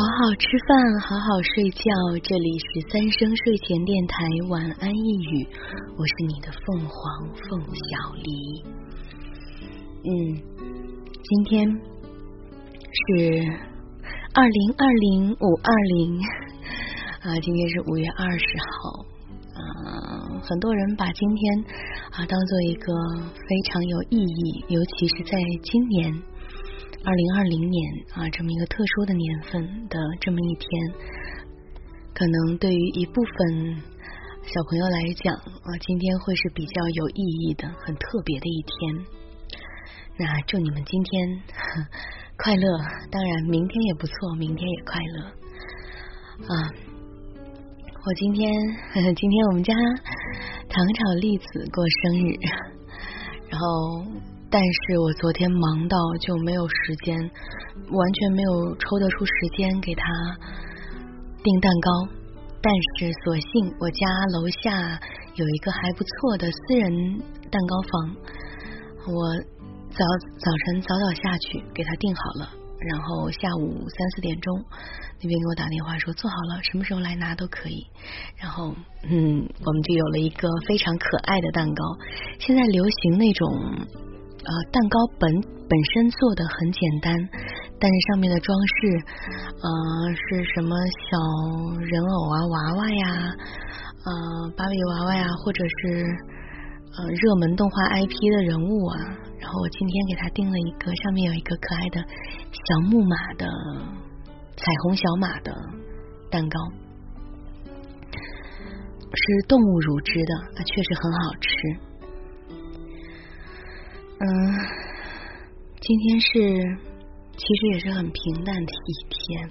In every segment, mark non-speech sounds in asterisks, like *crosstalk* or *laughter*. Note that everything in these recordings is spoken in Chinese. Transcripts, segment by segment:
好好吃饭，好好睡觉。这里是三生睡前电台，晚安一语。我是你的凤凰凤小黎。嗯，今天是二零二零五二零啊，今天是五月二十号啊。很多人把今天啊当做一个非常有意义，尤其是在今年。二零二零年啊，这么一个特殊的年份的这么一天，可能对于一部分小朋友来讲啊，今天会是比较有意义的、很特别的一天。那祝你们今天 *laughs* 快乐，当然明天也不错，明天也快乐啊！我今天 *laughs* 今天我们家糖炒栗子过生日，然后。但是我昨天忙到就没有时间，完全没有抽得出时间给他订蛋糕。但是所幸我家楼下有一个还不错的私人蛋糕房，我早早晨早早下去给他订好了，然后下午三四点钟那边给我打电话说做好了，什么时候来拿都可以。然后嗯，我们就有了一个非常可爱的蛋糕。现在流行那种。呃，蛋糕本本身做的很简单，但是上面的装饰，呃，是什么小人偶啊、娃娃呀，呃，芭比娃娃呀，或者是呃热门动画 IP 的人物啊。然后我今天给他订了一个，上面有一个可爱的小木马的彩虹小马的蛋糕，是动物乳汁的，确实很好吃。嗯，今天是其实也是很平淡的一天，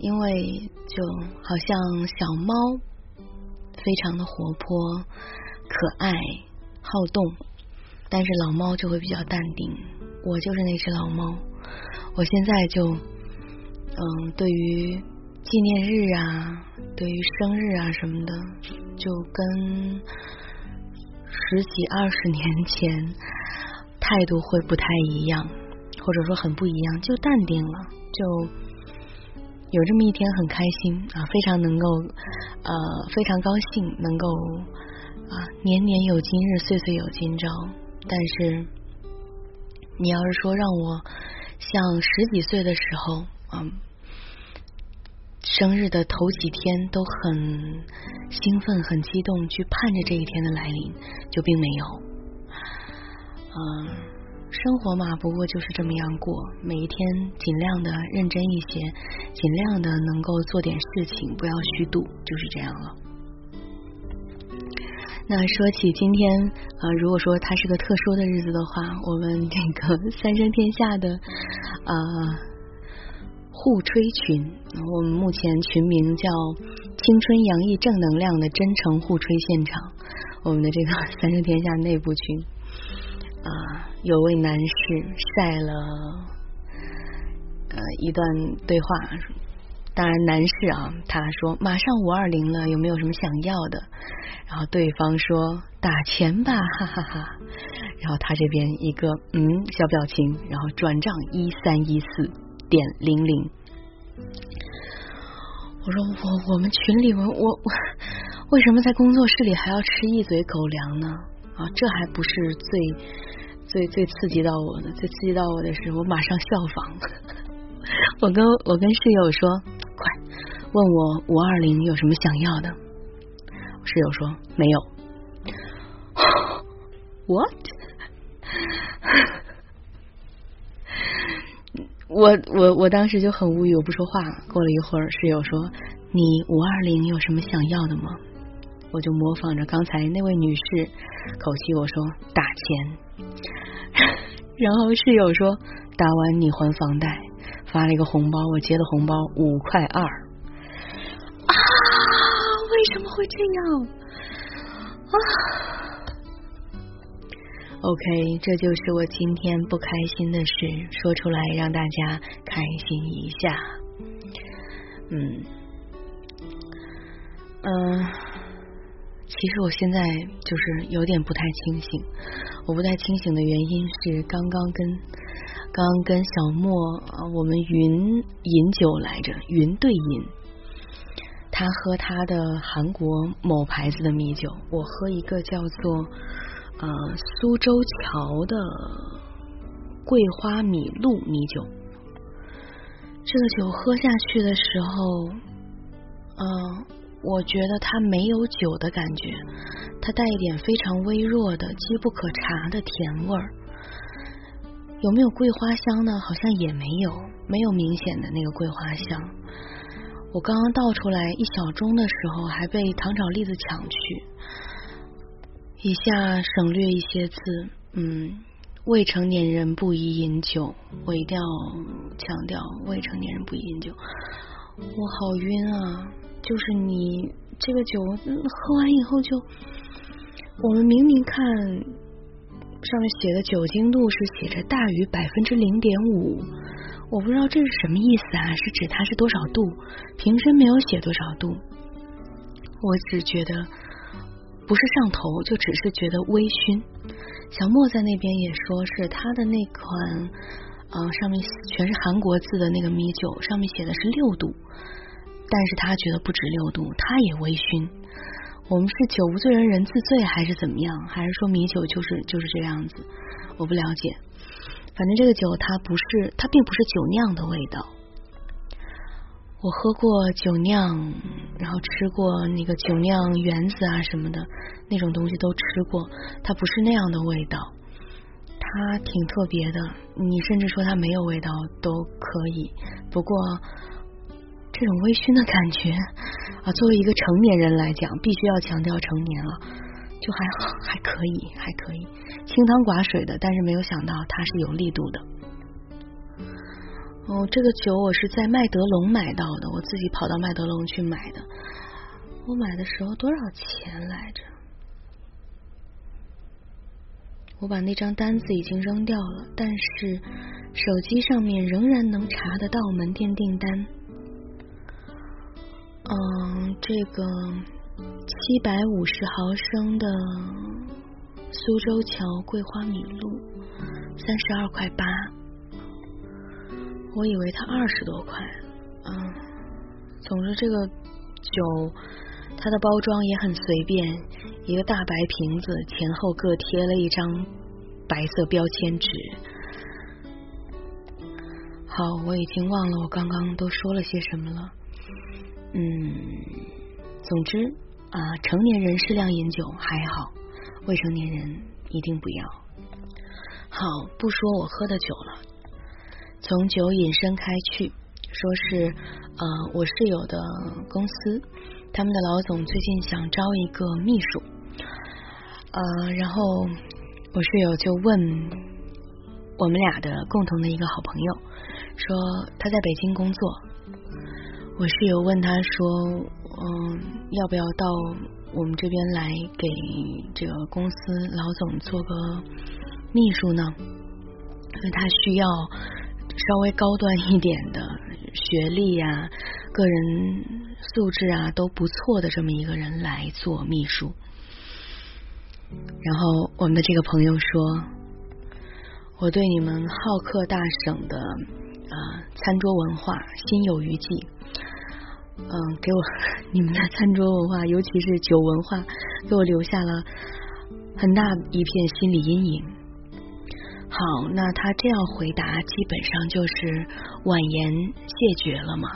因为就好像小猫非常的活泼、可爱、好动，但是老猫就会比较淡定。我就是那只老猫，我现在就嗯，对于纪念日啊，对于生日啊什么的，就跟。十几二十年前，态度会不太一样，或者说很不一样，就淡定了，就有这么一天很开心啊，非常能够呃非常高兴，能够啊年年有今日，岁岁有今朝。但是你要是说让我像十几岁的时候啊。生日的头几天都很兴奋、很激动，去盼着这一天的来临，就并没有。嗯，生活嘛，不过就是这么样过，每一天尽量的认真一些，尽量的能够做点事情，不要虚度，就是这样了。那说起今天，呃，如果说它是个特殊的日子的话，我们这个三生天下的，呃。互吹群，我们目前群名叫“青春洋溢正能量的真诚互吹现场”。我们的这个 *laughs* 三生天下内部群啊，有位男士晒了呃一段对话，当然男士啊，他说马上五二零了，有没有什么想要的？然后对方说打钱吧，*laughs* 哈哈哈。然后他这边一个嗯小表情，然后转账一三一四。点零零，我说我我们群里我我为什么在工作室里还要吃一嘴狗粮呢？啊，这还不是最最最刺激到我的，最刺激到我的是我马上效仿，*laughs* 我跟我跟室友说，快问我五二零有什么想要的，室友说没有，*gasps* what？我我我当时就很无语，我不说话。过了一会儿，室友说：“你五二零有什么想要的吗？”我就模仿着刚才那位女士口气，我说：“打钱。” *laughs* 然后室友说：“打完你还房贷。”发了一个红包，我接的红包五块二。啊！为什么会这样？啊！OK，这就是我今天不开心的事，说出来让大家开心一下。嗯嗯，其实我现在就是有点不太清醒。我不太清醒的原因是刚刚跟刚跟小莫啊，我们云饮酒来着，云对饮。他喝他的韩国某牌子的米酒，我喝一个叫做呃苏州桥的桂花米露米酒。这个酒喝下去的时候，嗯，我觉得它没有酒的感觉，它带一点非常微弱的、机不可察的甜味儿。有没有桂花香呢？好像也没有，没有明显的那个桂花香。我刚刚倒出来一小盅的时候，还被糖炒栗子抢去。以下省略一些字，嗯。未成年人不宜饮酒，我一定要强调，未成年人不宜饮酒。我好晕啊！就是你这个酒喝完以后，就我们明明看上面写的酒精度是写着大于百分之零点五，我不知道这是什么意思啊？是指它是多少度？瓶身没有写多少度，我只觉得不是上头，就只是觉得微醺。小莫在那边也说是他的那款，呃，上面全是韩国字的那个米酒，上面写的是六度，但是他觉得不止六度，他也微醺。我们是酒无醉人人自醉，还是怎么样？还是说米酒就是就是这样子？我不了解。反正这个酒它不是，它并不是酒酿的味道。我喝过酒酿，然后吃过那个酒酿圆子啊什么的那种东西都吃过，它不是那样的味道，它挺特别的。你甚至说它没有味道都可以，不过这种微醺的感觉啊，作为一个成年人来讲，必须要强调成年了，就还好，还可以，还可以，清汤寡水的，但是没有想到它是有力度的。哦，这个酒我是在麦德龙买到的，我自己跑到麦德龙去买的。我买的时候多少钱来着？我把那张单子已经扔掉了，但是手机上面仍然能查得到门店订单。嗯，这个七百五十毫升的苏州桥桂花米露，三十二块八。我以为它二十多块，嗯，总之这个酒它的包装也很随便，一个大白瓶子，前后各贴了一张白色标签纸。好，我已经忘了我刚刚都说了些什么了。嗯，总之啊，成年人适量饮酒还好，未成年人一定不要。好，不说我喝的酒了。从酒引申开去，说是呃，我室友的公司，他们的老总最近想招一个秘书，呃，然后我室友就问我们俩的共同的一个好朋友，说他在北京工作，我室友问他说，嗯，要不要到我们这边来给这个公司老总做个秘书呢？因为他需要。稍微高端一点的学历呀，*laughs* 个人素质啊都不错的这么一个人来做秘书。然后我们的这个朋友说：“我对你们好客大省的啊餐桌文化心有余悸。嗯，给我 *laughs* 你们的餐桌文化，尤其是酒文化，给我留下了很大一片心理阴影。”好，那他这样回答，基本上就是婉言谢绝了嘛。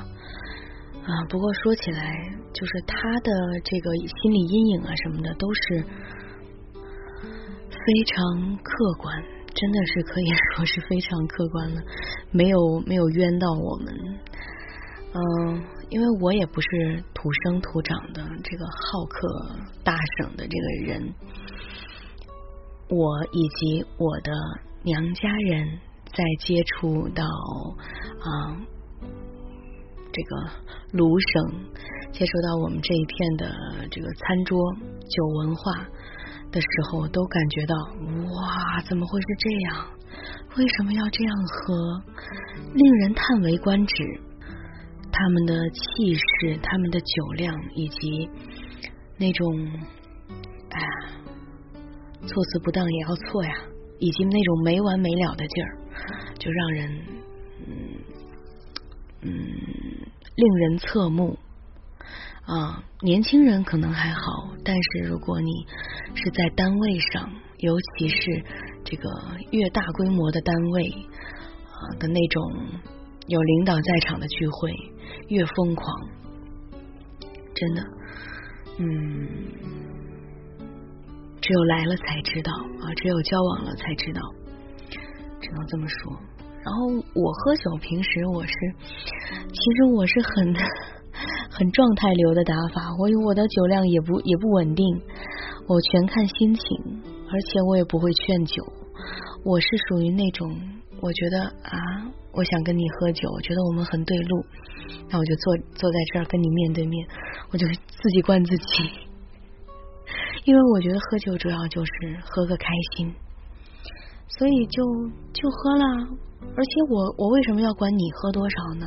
啊，不过说起来，就是他的这个心理阴影啊什么的，都是非常客观，真的是可以说是非常客观了，没有没有冤到我们。嗯，因为我也不是土生土长的这个好客大省的这个人，我以及我的。娘家人在接触到啊这个卢省，接触到我们这一片的这个餐桌酒文化的时候，都感觉到哇，怎么会是这样？为什么要这样喝？令人叹为观止。他们的气势，他们的酒量，以及那种措辞不当也要错呀，以及那种没完没了的劲儿，就让人嗯嗯令人侧目啊。年轻人可能还好，但是如果你是在单位上，尤其是这个越大规模的单位啊的那种有领导在场的聚会，越疯狂，真的，嗯。只有来了才知道啊，只有交往了才知道，只能这么说。然后我喝酒，平时我是，其实我是很很状态流的打法，我我的酒量也不也不稳定，我全看心情，而且我也不会劝酒。我是属于那种，我觉得啊，我想跟你喝酒，我觉得我们很对路，那我就坐坐在这儿跟你面对面，我就自己灌自己。因为我觉得喝酒主要就是喝个开心，所以就就喝了。而且我我为什么要管你喝多少呢？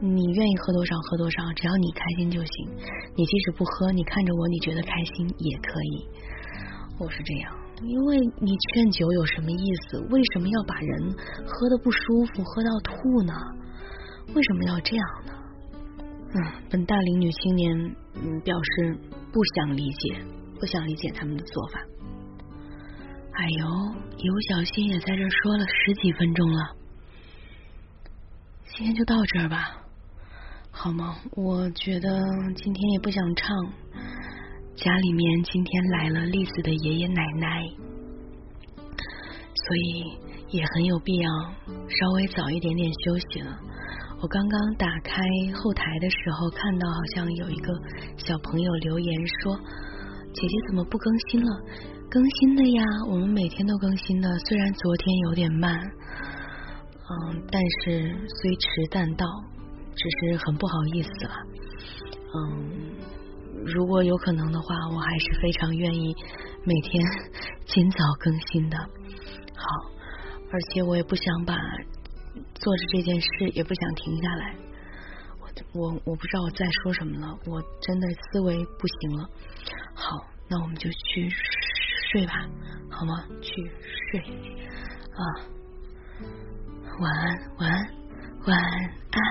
你愿意喝多少喝多少，只要你开心就行。你即使不喝，你看着我你觉得开心也可以。我是这样，因为你劝酒有什么意思？为什么要把人喝的不舒服，喝到吐呢？为什么要这样呢？嗯，本大龄女青年嗯表示不想理解。不想理解他们的做法。哎呦，尤小新也在这说了十几分钟了，今天就到这儿吧，好吗？我觉得今天也不想唱。家里面今天来了丽子的爷爷奶奶，所以也很有必要稍微早一点点休息了。我刚刚打开后台的时候，看到好像有一个小朋友留言说。姐姐怎么不更新了？更新的呀，我们每天都更新的。虽然昨天有点慢，嗯，但是虽迟但到，只是很不好意思了。嗯，如果有可能的话，我还是非常愿意每天 *laughs* 尽早更新的。好，而且我也不想把做着这件事，也不想停下来。我我我不知道我在说什么了，我真的思维不行了。好，那我们就去睡吧，好吗？去睡啊，晚安，晚安，晚安。